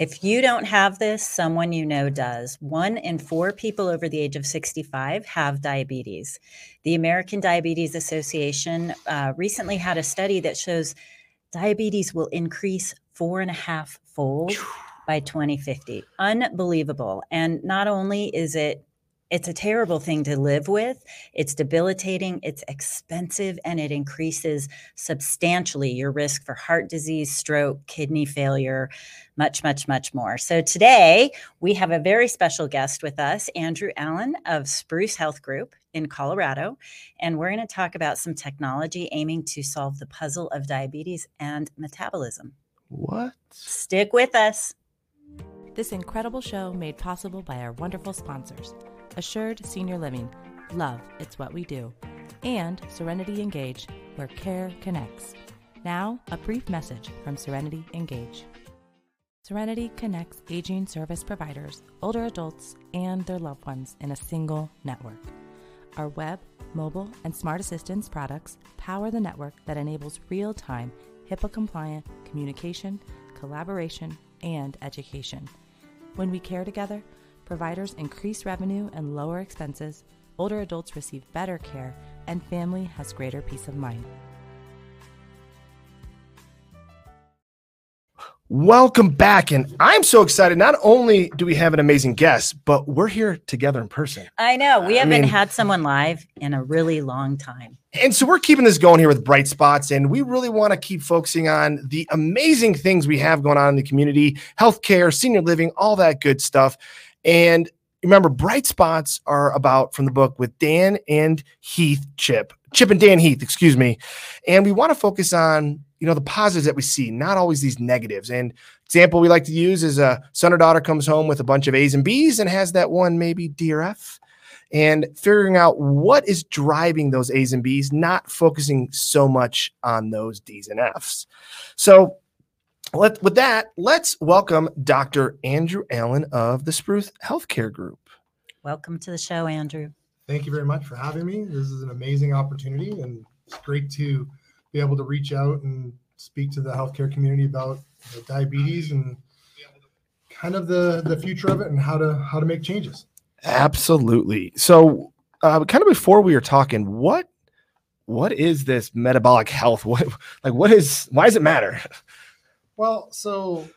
If you don't have this, someone you know does. One in four people over the age of 65 have diabetes. The American Diabetes Association uh, recently had a study that shows diabetes will increase four and a half fold by 2050. Unbelievable. And not only is it it's a terrible thing to live with. It's debilitating, it's expensive, and it increases substantially your risk for heart disease, stroke, kidney failure, much, much, much more. So today we have a very special guest with us, Andrew Allen of Spruce Health Group in Colorado. And we're going to talk about some technology aiming to solve the puzzle of diabetes and metabolism. What? Stick with us. This incredible show made possible by our wonderful sponsors. Assured Senior Living. Love, it's what we do. And Serenity Engage, where care connects. Now, a brief message from Serenity Engage. Serenity connects aging service providers, older adults, and their loved ones in a single network. Our web, mobile, and smart assistance products power the network that enables real time, HIPAA compliant communication, collaboration, and education. When we care together, providers increase revenue and lower expenses, older adults receive better care, and family has greater peace of mind. Welcome back. And I'm so excited. Not only do we have an amazing guest, but we're here together in person. I know. We haven't I mean, had someone live in a really long time. And so we're keeping this going here with Bright Spots. And we really want to keep focusing on the amazing things we have going on in the community healthcare, senior living, all that good stuff. And remember, Bright Spots are about from the book with Dan and Heath Chip, Chip and Dan Heath, excuse me. And we want to focus on you know the positives that we see not always these negatives. And example we like to use is a son or daughter comes home with a bunch of a's and b's and has that one maybe d or f. And figuring out what is driving those a's and b's not focusing so much on those d's and f's. So let, with that let's welcome dr andrew allen of the spruce healthcare group welcome to the show andrew thank you very much for having me this is an amazing opportunity and it's great to be able to reach out and speak to the healthcare community about diabetes and kind of the the future of it and how to how to make changes. Absolutely. So, uh, kind of before we were talking, what what is this metabolic health? What like what is why does it matter? Well, so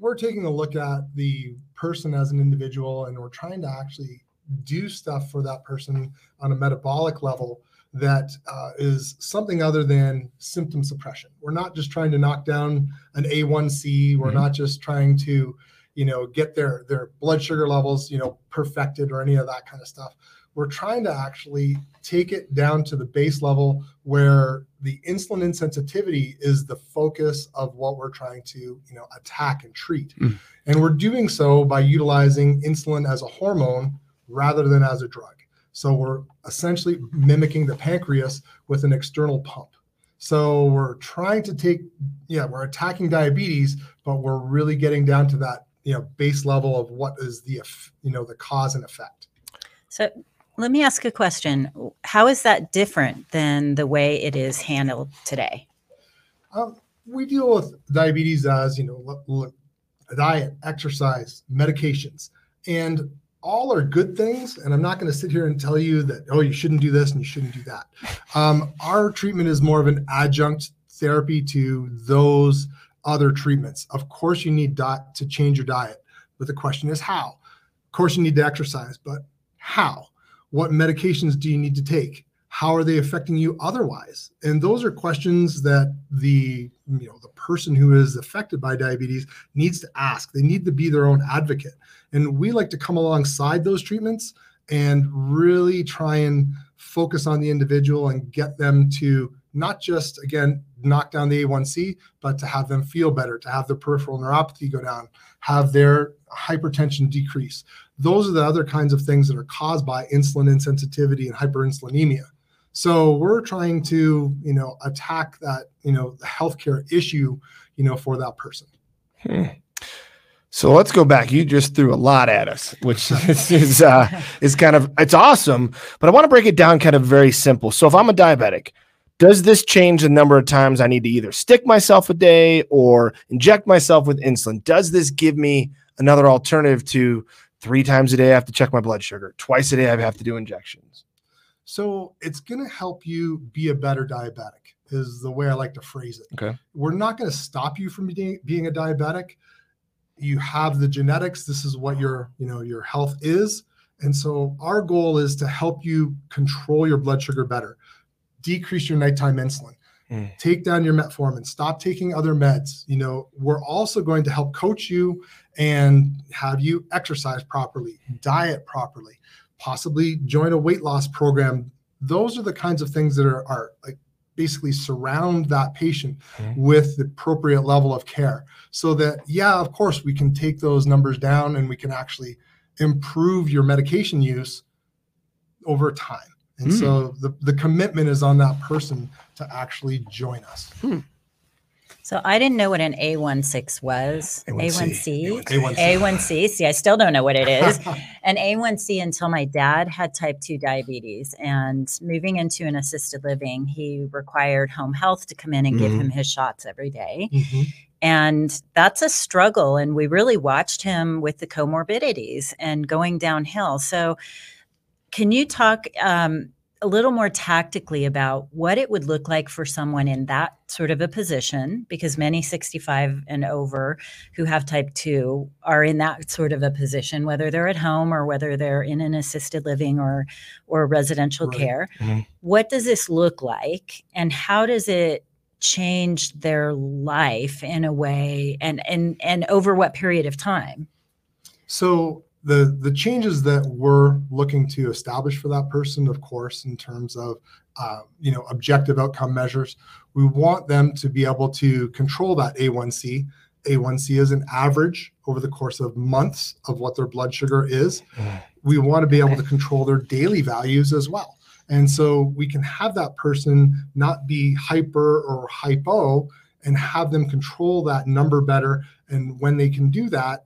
we're taking a look at the person as an individual, and we're trying to actually do stuff for that person on a metabolic level that uh, is something other than symptom suppression. We're not just trying to knock down an A1C. We're mm-hmm. not just trying to, you know, get their their blood sugar levels, you know, perfected or any of that kind of stuff. We're trying to actually take it down to the base level where the insulin insensitivity is the focus of what we're trying to, you know, attack and treat. Mm. And we're doing so by utilizing insulin as a hormone rather than as a drug. So we're essentially mimicking the pancreas with an external pump. So we're trying to take, yeah, we're attacking diabetes, but we're really getting down to that, you know, base level of what is the, you know, the cause and effect. So let me ask a question. How is that different than the way it is handled today? Um, we deal with diabetes as, you know, diet, exercise, medications. And all are good things and i'm not going to sit here and tell you that oh you shouldn't do this and you shouldn't do that um, our treatment is more of an adjunct therapy to those other treatments of course you need to change your diet but the question is how of course you need to exercise but how what medications do you need to take? How are they affecting you otherwise? And those are questions that the you know the person who is affected by diabetes needs to ask. They need to be their own advocate. And we like to come alongside those treatments and really try and focus on the individual and get them to not just again knock down the A1C, but to have them feel better, to have their peripheral neuropathy go down, have their hypertension decrease. Those are the other kinds of things that are caused by insulin insensitivity and hyperinsulinemia. So we're trying to, you know, attack that, you know, the healthcare issue, you know, for that person. Hmm. So let's go back. You just threw a lot at us, which is is, uh, is kind of it's awesome. But I want to break it down kind of very simple. So if I'm a diabetic, does this change the number of times I need to either stick myself a day or inject myself with insulin? Does this give me another alternative to three times a day I have to check my blood sugar, twice a day I have to do injections? So it's going to help you be a better diabetic, is the way I like to phrase it. Okay. We're not going to stop you from being, being a diabetic. You have the genetics. This is what your, you know, your health is. And so our goal is to help you control your blood sugar better, decrease your nighttime insulin, Mm. take down your metformin, stop taking other meds. You know, we're also going to help coach you and have you exercise properly, diet properly, possibly join a weight loss program. Those are the kinds of things that are, are like basically surround that patient Mhm. with the appropriate level of care. So that yeah of course we can take those numbers down and we can actually improve your medication use over time. And so the, the commitment is on that person to actually join us So I didn't know what an A16 was. A1C. A1C. A1C. A1C. See, I still don't know what it is. an A1C until my dad had type 2 diabetes. And moving into an assisted living, he required home health to come in and give Mhm. him his shots every day. Mhm. And that's a struggle. And we really watched him with the comorbidities and going downhill. So, can you talk um, a little more tactically about what it would look like for someone in that sort of a position? Because many 65 and over who have type 2 are in that sort of a position, whether they're at home or whether they're in an assisted living or, or residential Right. care. Mhm. What does this look like? And how does it change their life in a way and and and over what period of time So the the changes that we're looking to establish for that person, of course, in terms of uh, you know objective outcome measures, we want them to be able to control that A1C. A1C is an average over the course of months of what their blood sugar is. We want to be able to control their daily values as well. And so we can have that person not be hyper or hypo and have them control that number better. And when they can do that,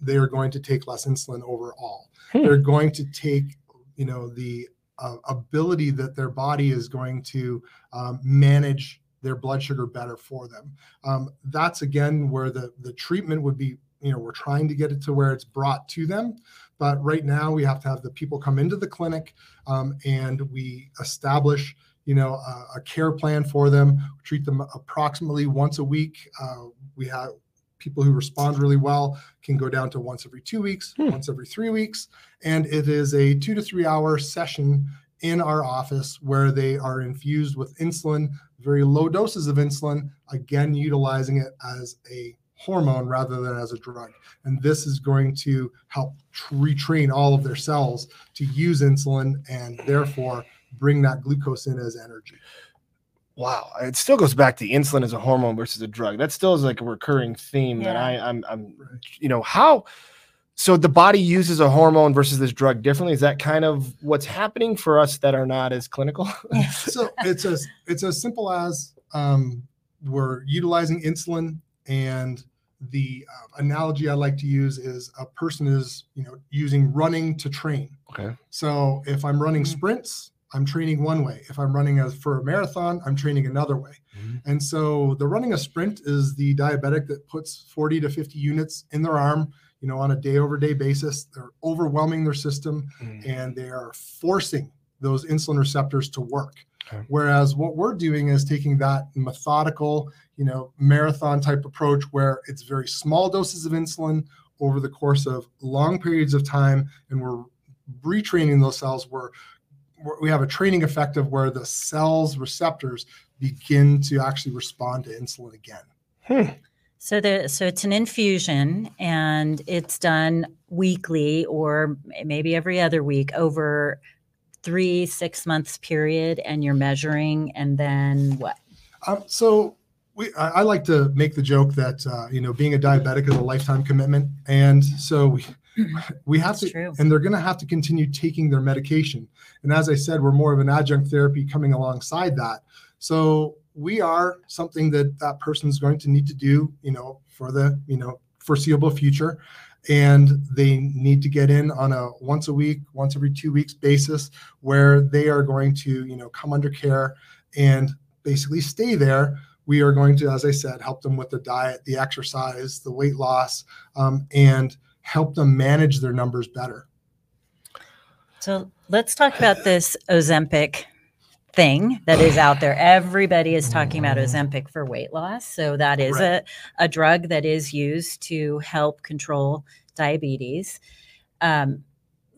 they are going to take less insulin overall. Hmm. They're going to take, you know, the uh, ability that their body is going to um, manage their blood sugar better for them. Um, that's again where the the treatment would be. You know, we're trying to get it to where it's brought to them, but right now we have to have the people come into the clinic um, and we establish you know a, a care plan for them treat them approximately once a week uh, we have people who respond really well can go down to once every two weeks Hmm. once every three weeks and it is a two to three hour session in our office where they are infused with insulin very low doses of insulin again utilizing it as a hormone rather than as a drug and this is going to help tr- retrain all of their cells to use insulin and therefore bring that glucose in as energy. Wow, it still goes back to insulin as a hormone versus a drug. That still is like a recurring theme that I, I'm, I'm, you know, how. So the body uses a hormone versus this drug differently. Is that kind of what's happening for us that are not as clinical? So it's as it's as simple as um, we're utilizing insulin, and the uh, analogy I like to use is a person is you know using running to train. okay. So if I'm running Mhm. sprints, I'm training one way. If I'm running a, for a marathon, I'm training another way. Mhm. And so the running a sprint is the diabetic that puts 40 to 50 units in their arm, you know, on a day over day basis. They're overwhelming their system Mm. and they are forcing those insulin receptors to work. Okay. Whereas what we're doing is taking that methodical, you know, marathon type approach where it's very small doses of insulin over the course of long periods of time, and we're retraining those cells. We're we have a training effect of where the cells receptors begin to actually respond to insulin again. Hmm. So the so it's an infusion and it's done weekly or maybe every other week over three six months period, and you're measuring, and then what? Um, so we, I, I like to make the joke that uh, you know being a diabetic is a lifetime commitment, and so we we have That's to, true. and they're going to have to continue taking their medication. And as I said, we're more of an adjunct therapy coming alongside that. So we are something that that person's going to need to do, you know, for the you know foreseeable future. And they need to get in on a once a week, once every two weeks basis, where they are going to, you know, come under care and basically stay there, we are going to, as I said, help them with the diet, the exercise, the weight loss, um, and help them manage their numbers better. So let's talk about this Ozempic thing that is out there. Everybody is talking about Ozempic for weight loss. So that is Right. a, a drug that is used to help control diabetes. Um,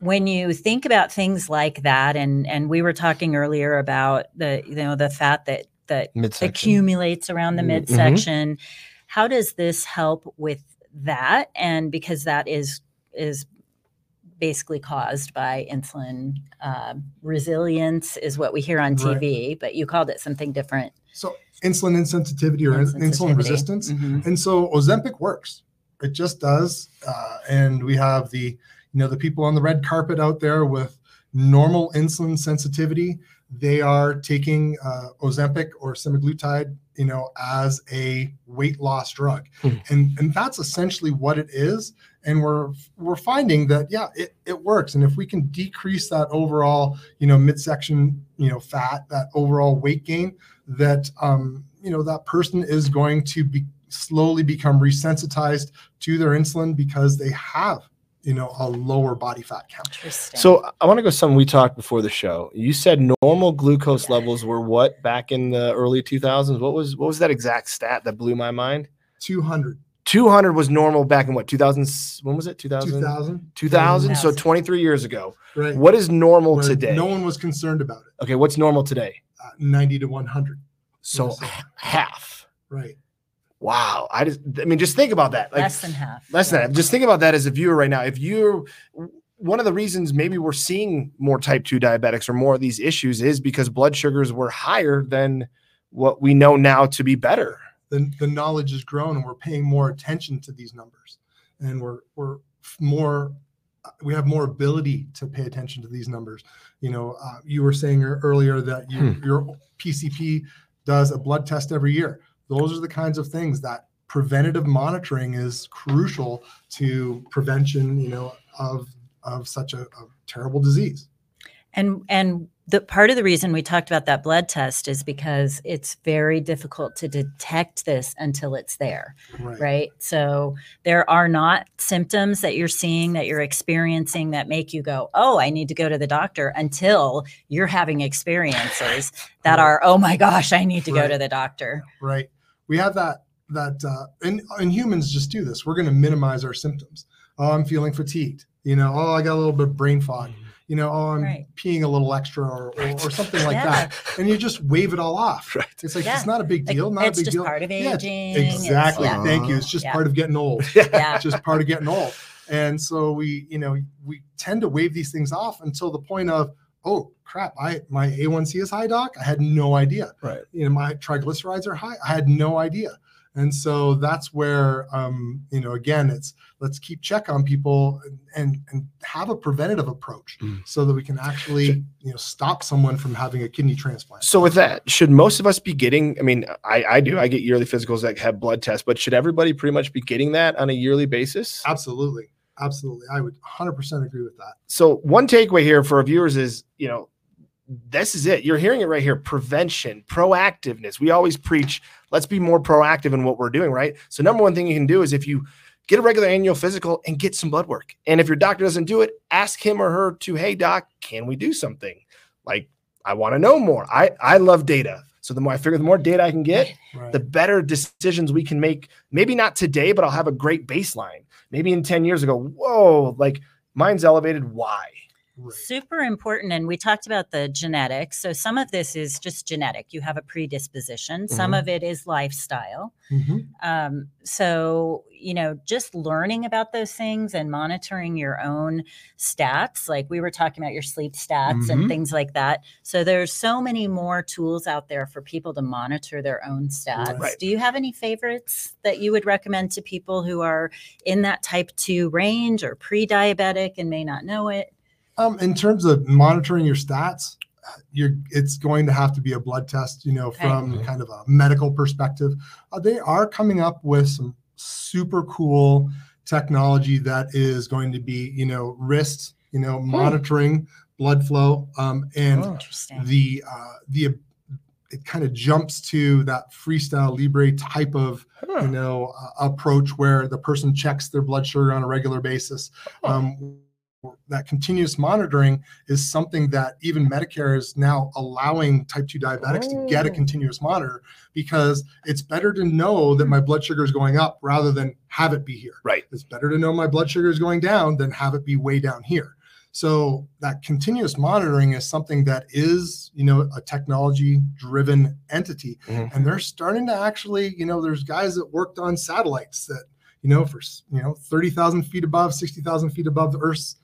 when you think about things like that, and and we were talking earlier about the you know the fat that that Midsection. accumulates around the Mhm. midsection, how does this help with that? And because that is is basically caused by insulin um, resilience is what we hear on Right. TV, but you called it something different. So insulin insensitivity or in- insulin resistance. Mhm. And so Ozempic works. It just does. Uh, and we have the, you know, the people on the red carpet out there with normal insulin sensitivity. They are taking uh, Ozempic or semaglutide, you know, as a weight loss drug, Hmm. and and that's essentially what it is. And we're we're finding that yeah, it, it works. And if we can decrease that overall, you know, midsection, you know, fat, that overall weight gain, that um, you know, that person is going to be slowly become resensitized to their insulin because they have, you know, a lower body fat count. So I want to go something we talked before the show. You said normal glucose levels were what back in the early 2000s? What was what was that exact stat that blew my mind? 200, 200 was normal back in what 2000 when was it 2000 2000, 2000 so 23 years ago right? what is normal Where today No one was concerned about it. okay what's normal today Uh, 90 to 100, so h- half right? Wow. I just i mean just think about that. Like less than half. less than that just think about that as a viewer right now. If you're one of the reasons maybe we're seeing more type 2 diabetics or more of these issues is because blood sugars were higher than what we know now to be better. The, the knowledge has grown and we're paying more attention to these numbers. And we're, we're more, uh, we have more ability to pay attention to these numbers. You know, uh, you were saying earlier that you, your PCP does a blood test every year. Those are the kinds of things that preventative monitoring is crucial to prevention, you know, of, of such a, a terrible disease. And and the part of the reason we talked about that blood test is because it's very difficult to detect this until it's there, Right. right? So there are not symptoms that you're seeing that you're experiencing that make you go, "Oh, I need to go to the doctor" until you're having experiences that Right. are, "Oh my gosh, I need to go to the doctor." right we have that that uh and, and humans just do this we're going to minimize our symptoms oh i'm feeling fatigued you know oh i got a little bit of brain fog you know oh i'm Right. peeing a little extra or, or, or something like Yeah. that and you just wave it all off Right. it's like Yeah. it's not a big Like, deal not a big just deal part of Yeah, aging. It's- exactly yeah. thank you it's just Yeah. part of getting old Yeah. it's just part of getting old and so we you know we tend to wave these things off until the point of oh crap i my a1c is high doc i had no idea right you know my triglycerides are high i had no idea and so that's where um you know again it's let's keep check on people and and have a preventative approach Mm. so that we can actually you know stop someone from having a kidney transplant So with that, should most of us be getting? I mean, I, I do. I get yearly physicals that have blood tests, but should everybody pretty much be getting that on a yearly basis? absolutely absolutely i would 100% agree with that So one takeaway here for our viewers is, you know, this is it. You're hearing it right here. Prevention, proactiveness. We always preach, let's be more proactive in what we're doing, right? So number one thing you can do is if you get a regular annual physical and get some blood work. And if your doctor doesn't do it, ask him or her to, hey doc, can we do something? Like, I want to know more. I I love data. So the more I figure the more data I can get, right the better decisions we can make. Maybe not today, but I'll have a great baseline. Maybe in 10 years ago, whoa, like mine's elevated. Why? Right Super important. And we talked about the genetics. So some of this is just genetic. You have a predisposition. Some Mhm. of it is lifestyle. Mhm. Um, so, you know, just learning about those things and monitoring your own stats, like we were talking about your sleep stats and Mhm. things like that. So there's so many more tools out there for people to monitor their own stats. Right. Do you have any favorites that you would recommend to people who are in that type 2 range or pre-diabetic and may not know it? Um, in terms of monitoring your stats, uh, you're it's going to have to be a blood test, you know, from Mhm. kind of a medical perspective. Uh, they are coming up with some super cool technology that is going to be, you know, wrist, you know, monitoring blood flow, um, and Oh. The uh, the it kind of jumps to that freestyle libre type of Huh. you know uh, approach where the person checks their blood sugar on a regular basis um, that continuous monitoring is something that even medicare is now allowing type 2 diabetics to get a Oh. continuous monitor because it's better to know that my blood sugar is going up rather than have it be here Right. it's better to know my blood sugar is going down than have it be way down here so that continuous monitoring is something that is you know a technology driven entity Mhm. and they're starting to actually you know there's guys that worked on satellites that you know for you know 30,000 feet above 60,000 feet above the earth's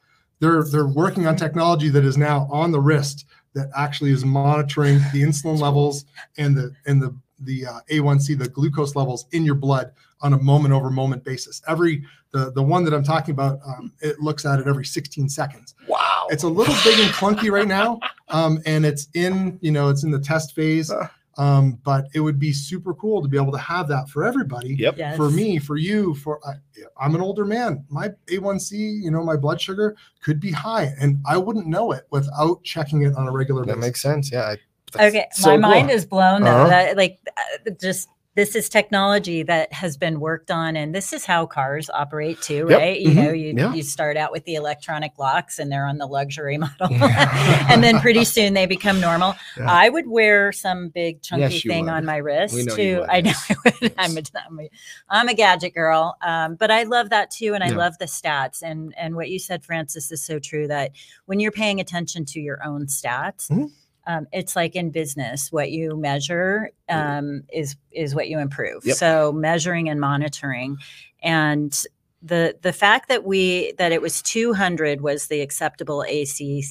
they're they're working on technology that is now on the wrist that actually is monitoring the insulin levels and the and the the uh, A1C the glucose levels in your blood on a moment over moment basis every the the one that I'm talking about um, it looks at it every 16 seconds Wow. it's a little big and clunky right now um, and it's in you know it's in the test phase Uh. Um, but it would be super cool to be able to have that for everybody Yep. Yes. for me for you for I, i'm an older man my a1c you know my blood sugar could be high and i wouldn't know it without checking it on a regular That basis makes sense. Yeah. I- Okay, so my cool. mind is blown though. Uh-huh. That like uh, just this is technology that has been worked on, and this is how cars operate too, Yep, right? You mhm, know, you yeah. you start out with the electronic locks, and they're on the luxury model, and then pretty soon they become normal. Yeah. I would wear some big chunky Yes, thing would. on my wrist too. would, I know yes. I would. I'm a, I'm a I'm a gadget girl, um, but I love that too, and I Yeah. love the stats. And and what you said, Francis, is so true. That when you're paying attention to your own stats, Mhm. Um, it's like in business what you measure um, is is what you improve Yep. so measuring and monitoring and the the fact that we that it was 200 was the acceptable ac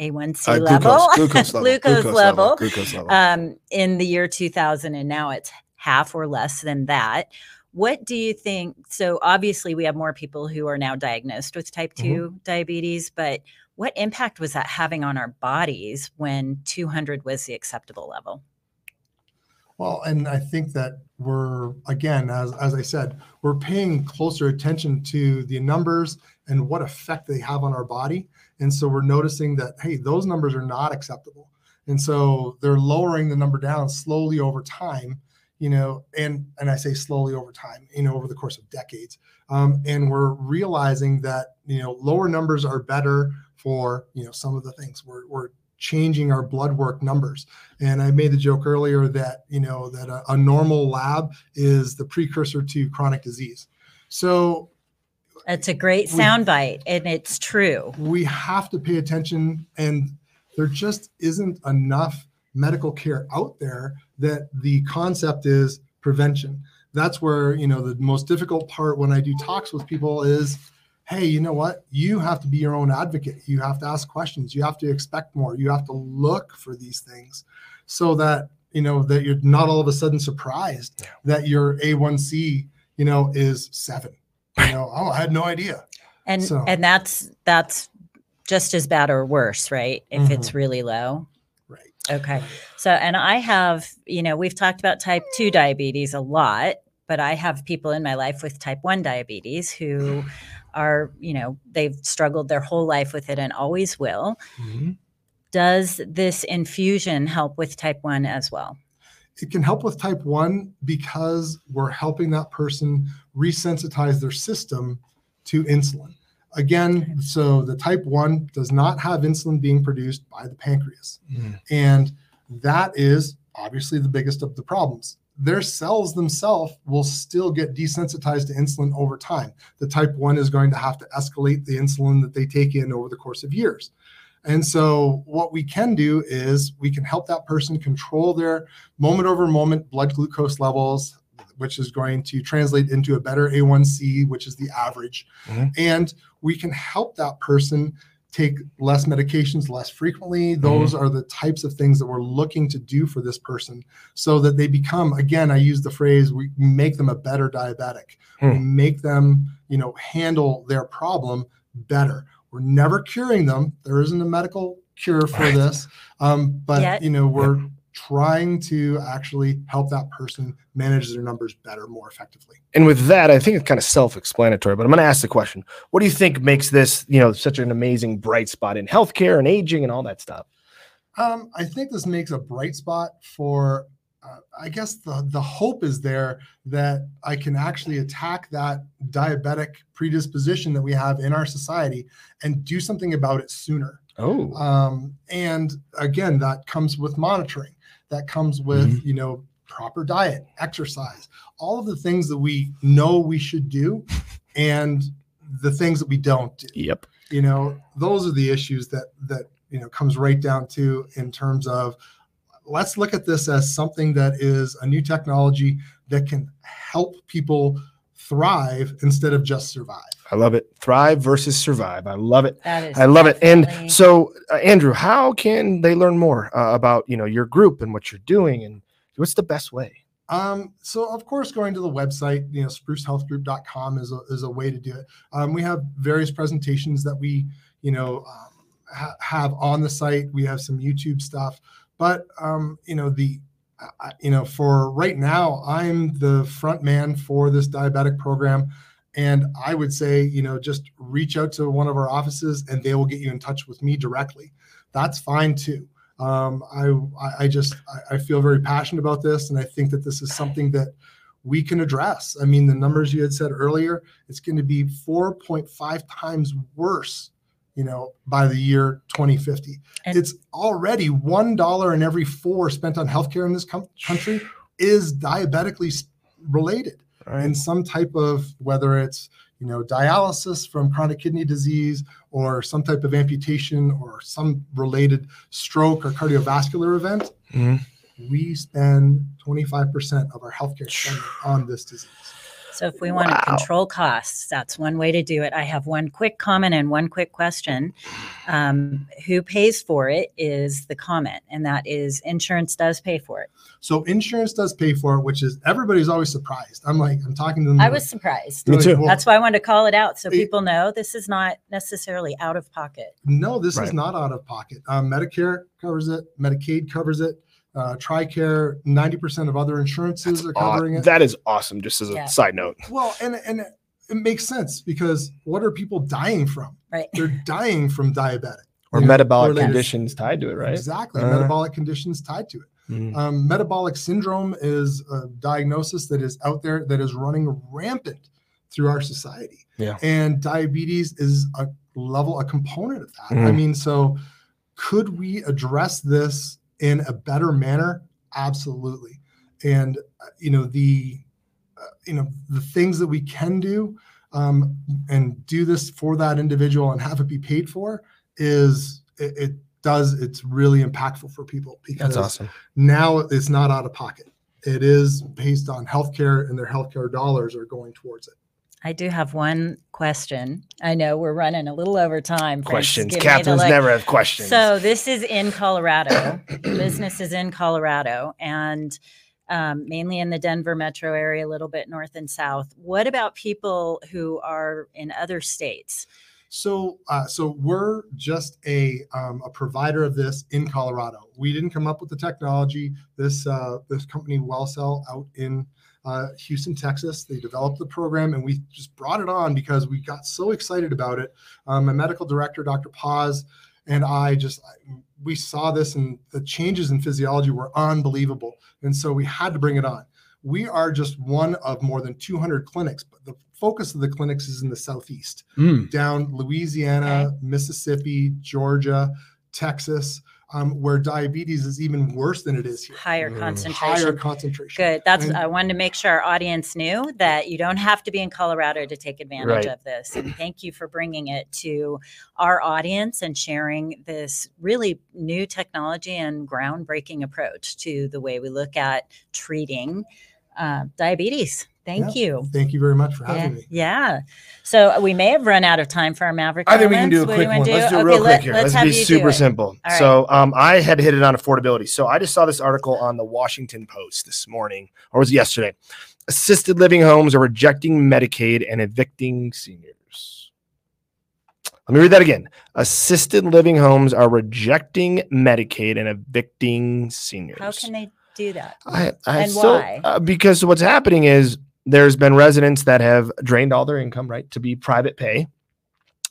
a1c Uh, level glucose, glucose level. Glucose level. Glucose level. um, in the year 2000 and now it's half or less than that what do you think so obviously we have more people who are now diagnosed with type 2 Mm-hmm. diabetes but what impact was that having on our bodies when 200 was the acceptable level Well, and I think that we're again, as as I said, we're paying closer attention to the numbers and what effect they have on our body. And so we're noticing that hey, those numbers are not acceptable. And so they're lowering the number down slowly over time, you know, and and I say slowly over time, you know, over the course of decades. Um, and we're realizing that you know lower numbers are better for you know some of the things. We're we're changing our blood work numbers. And I made the joke earlier that you know that a, a normal lab is the precursor to chronic disease. So it's a great soundbite and it's true we have to pay attention, and there just isn't enough medical care out there that the concept is prevention. That's where you know the most difficult part when I do talks with people is hey, you know what? You have to be your own advocate. You have to ask questions. You have to expect more. You have to look for these things so that, you know, that you're not all of a sudden surprised that your A1C, you know, is seven. You know, oh, I had no idea. and So- and that's that's just as bad or worse right if it's Mm-hmm. really low Right. Okay. So, and I have, you know, we've talked about type 2 diabetes a lot, but I have people in my life with type 1 diabetes who are, you know, they've struggled their whole life with it and always will. Does this infusion help with type 1 as well? It can help with type one because we're helping that person resensitize their system to insulin. Again, so the type one does not have insulin being produced by the pancreas. Mhm. And that is obviously the biggest of the problems. Their cells themselves will still get desensitized to insulin over time. The type 1 is going to have to escalate the insulin that they take in over the course of years. And so, what we can do is we can help that person control their moment over moment blood glucose levels, which is going to translate into a better A1C, which is the average. Mhm. And we can help that person take less medications less frequently. Those are the types of things that we're looking to do for this person so that they become, again, I use the phrase, we make them a better diabetic. We Hmm. make them, you know, handle their problem better. We're never curing them. There isn't a medical cure for Right. this. Um, but, Yet. you know, we're trying to actually help that person manage their numbers better, more effectively. And with that, I think it's kind of self-explanatory, but I'm going to ask the question: What do you think makes this, you know, such an amazing bright spot in healthcare and aging and all that stuff? Um, I think this makes a bright spot for. Uh, I guess the the hope is there that I can actually attack that diabetic predisposition that we have in our society and do something about it sooner. Oh, Um, and again, that comes with monitoring. That comes with Mm-hmm. you know proper diet, exercise, all of the things that we know we should do, and the things that we don't do yep. you know those are the issues that that you know comes right down to in terms of let's look at this as something that is a new technology that can help people thrive instead of just survive I love it. Thrive versus survive. I love it. That is I love it. And so, uh, Andrew, how can they learn more uh, about you know your group and what you're doing, and what's the best way? Um, so of course, going to the website, you know, sprucehealthgroup.com is a, is a way to do it. Um, we have various presentations that we, you know, um, ha- have on the site. We have some YouTube stuff, but um, you know, the, I- I- you know, for right now, I'm the front man for this diabetic program. And I would say, you know, just reach out to one of our offices and they will get you in touch with me directly. That's fine too. Um, I, I- just I, feel very passionate about this and i think that this is something that we can address. I mean the numbers you had said earlier it's going to be 4.5 times worse you know by the year 2050 And- it's already one dollar in every four spent on healthcare in this com- country is diabetically related right. and some type of whether it's you know dialysis from chronic kidney disease or some type of amputation or some related stroke or cardiovascular event Mhm. we spend 25% of our healthcare spending on this disease So if we want Wow. to control costs, that's one way to do it. I have one quick comment and one quick question. Um, who pays for it is the comment, and that is insurance does pay for it. so insurance does pay for it which is everybody's always surprised i'm like i'm talking to them I like, was surprised. Me like, too. well, That's why I wanted to call it out so It- people know this is not necessarily out of pocket. no this Right. is not out of pocket um, medicare covers it medicaid covers it uh, tricare 90% of other insurances are Aw, covering it that is awesome. Just as a Yeah. side note. Well, and and it, it makes sense because what are people dying from? Right. They're dying from diabetic Or you know, metabolic related- conditions tied to it, right? Exactly, Uh, metabolic conditions tied to it. Mm. Um, metabolic syndrome is a diagnosis that is out there that is running rampant through our society. Yeah. And diabetes is a level, a component of that. I Mhm. mean, so could we address this in a better manner? Absolutely. And uh, you know the uh, you know the things that we can do um, and do this for that individual and have it be paid for is it, it does it's really impactful for people because That's awesome. now it's not out of pocket. It is based on healthcare and their healthcare dollars are going towards it. I do have one question. I know we're running a little over time. Questions. giving me the Catherine's never have questions. So this is in Colorado. Business is in Colorado and um, mainly in the Denver metro area, a little bit north and south. What about people who are in other states? So, uh, so we're just a um, a provider of this in Colorado. We didn't come up with the technology. This uh, this company WellCell out in uh, Houston, Texas, they developed the program, and we just brought it on because we got so excited about it. Um, my medical director, Dr. Paz, and I just we saw this, and the changes in physiology were unbelievable, and so we had to bring it on. We are just one of more than 200 clinics, but the focus of the clinics is in the southeast Mm. down Louisiana, Mississippi, Georgia, Texas, um, where diabetes is even worse than it is here. Higher Mm. concentration. Higher concentration. Good. That's And- I wanted to make sure our audience knew that you don't have to be in Colorado to take advantage Right. of this. And thank you for bringing it to our audience and sharing this really new technology and groundbreaking approach to the way we look at treating uh, diabetes. Thank you. Thank you very much for Yeah, having me. yeah. So uh, we may have run out of time for our Maverick. I think we can do a. What quick you one. wanna Let's do it Okay, real let- quick here. Let's, Let's, have be you do super it. simple. All right. So um, I had hit it on affordability. So I just saw this article on the Washington Post this morning, or was it yesterday? Assisted living homes are rejecting Medicaid and evicting seniors. Let me read that again. Assisted living homes are rejecting Medicaid and evicting seniors. How can they do that? I, I And still, why? Uh, because what's happening is there's been residents that have drained all their income, right, to be private pay.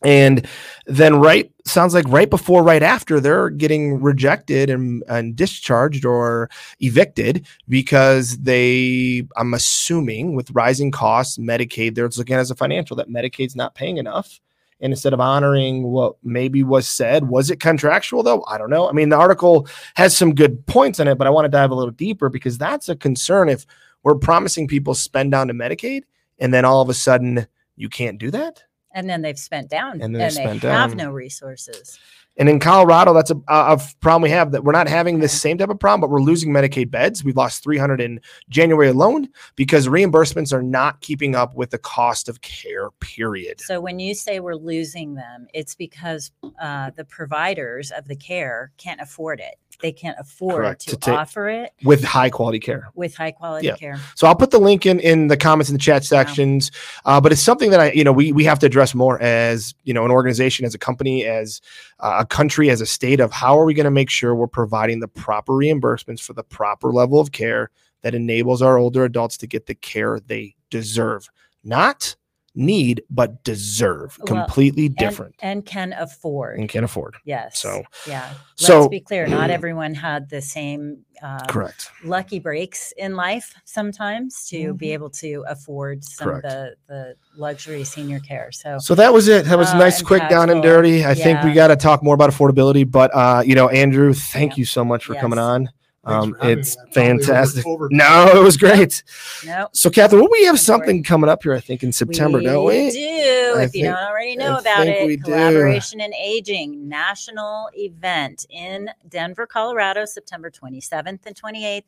And then right sounds like right before, right after, they're getting rejected and, and discharged or evicted because they, I'm assuming, with rising costs, Medicaid, they're looking as a financial that Medicaid's not paying enough. And instead of honoring what maybe was said, was it contractual though? I don't know. I mean, the article has some good points in it, but I want to dive a little deeper because that's a concern if we're promising people spend down to Medicaid and then all of a sudden you can't do that and then they've spent down And and, they they've down. no resources. And in Colorado, that's a, a a problem we have that we're not having the same type of problem, but we're losing Medicaid beds. We've lost 300 in January alone because reimbursements are not keeping up with the cost of care, period. So when you say we're losing them, it's because uh, the providers of the care can't afford it. They can't afford Correct, to, to take- offer it With high quality care. with high quality Yeah. care. So I'll put the link in in the comments in the chat sections. Uh, but it's something that I, you know, we we have to address more as you know an organization, as a company, as uh, a country, as a state of how are we going to make sure we're providing the proper reimbursements for the proper level of care that enables our older adults to get the care they deserve, not need, but deserve. Well, Completely different and, can afford. and can afford. Yes. So- yeah. so- Let's be clear. Not everyone had the same uh, Correct. lucky breaks in life sometimes to be Mhm. able to afford some Correct. of the the luxury senior care. So So that was it. That was Uh, nice, quick, down and dirty. I think we got to talk more about affordability. But uh, you know, Andrew, thank Yeah. you so much for coming on. Thanks Um, it's me. I probably over- fantastic. over- No, it was great. no. So, Catherine, well, we have Don't worry. something coming up here. I think in September, don't we? do. I if you don't already know I about it, we do. Collaboration in Aging national event in Denver, Colorado, September 27th and 28th.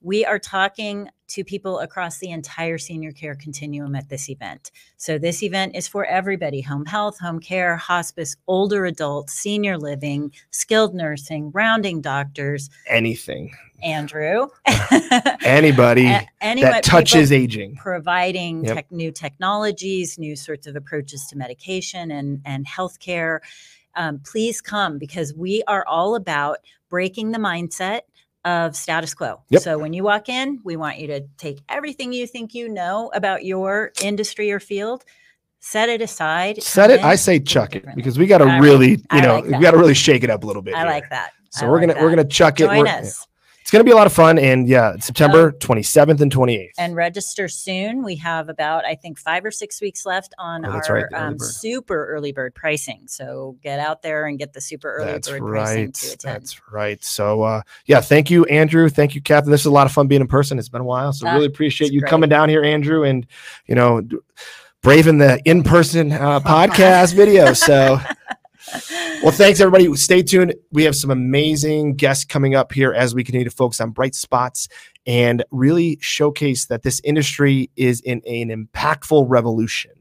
We are talking to people across the entire senior care continuum at this event. So, this event is for everybody home health, home care, hospice, older adults, senior living, skilled nursing, rounding doctors. Anything, Andrew. anybody A- that touches aging. providing Yep. tech, new technologies, new sorts of approaches to medication and and healthcare. Um, please come because we are all about breaking the mindset of status quo. Yep. So when you walk in, we want you to take everything you think you know about your industry or field, set it aside. Set it. I say chuck it because we got to really, you I know, like we got to really shake it up a little bit. I here. like that. So I we're like gonna we're gonna chuck it. join We're- us It's gonna be a lot of fun, and yeah, September twenty seventh and twenty eighth. and register soon. We have about I think five or six weeks left on Oh, our right, early um, super early bird pricing. So get out there and get the super early That's bird pricing right. to attend. That's right. So uh yeah, thank you, Andrew. Thank you, Catherine. This is a lot of fun being in person. It's been a while. So really appreciate you great. coming down here, Andrew, and you know, braving the in-person uh, podcast video. So well, thanks everybody. Stay tuned. We have some amazing guests coming up here as we continue to focus on bright spots and really showcase that this industry is in an impactful revolution.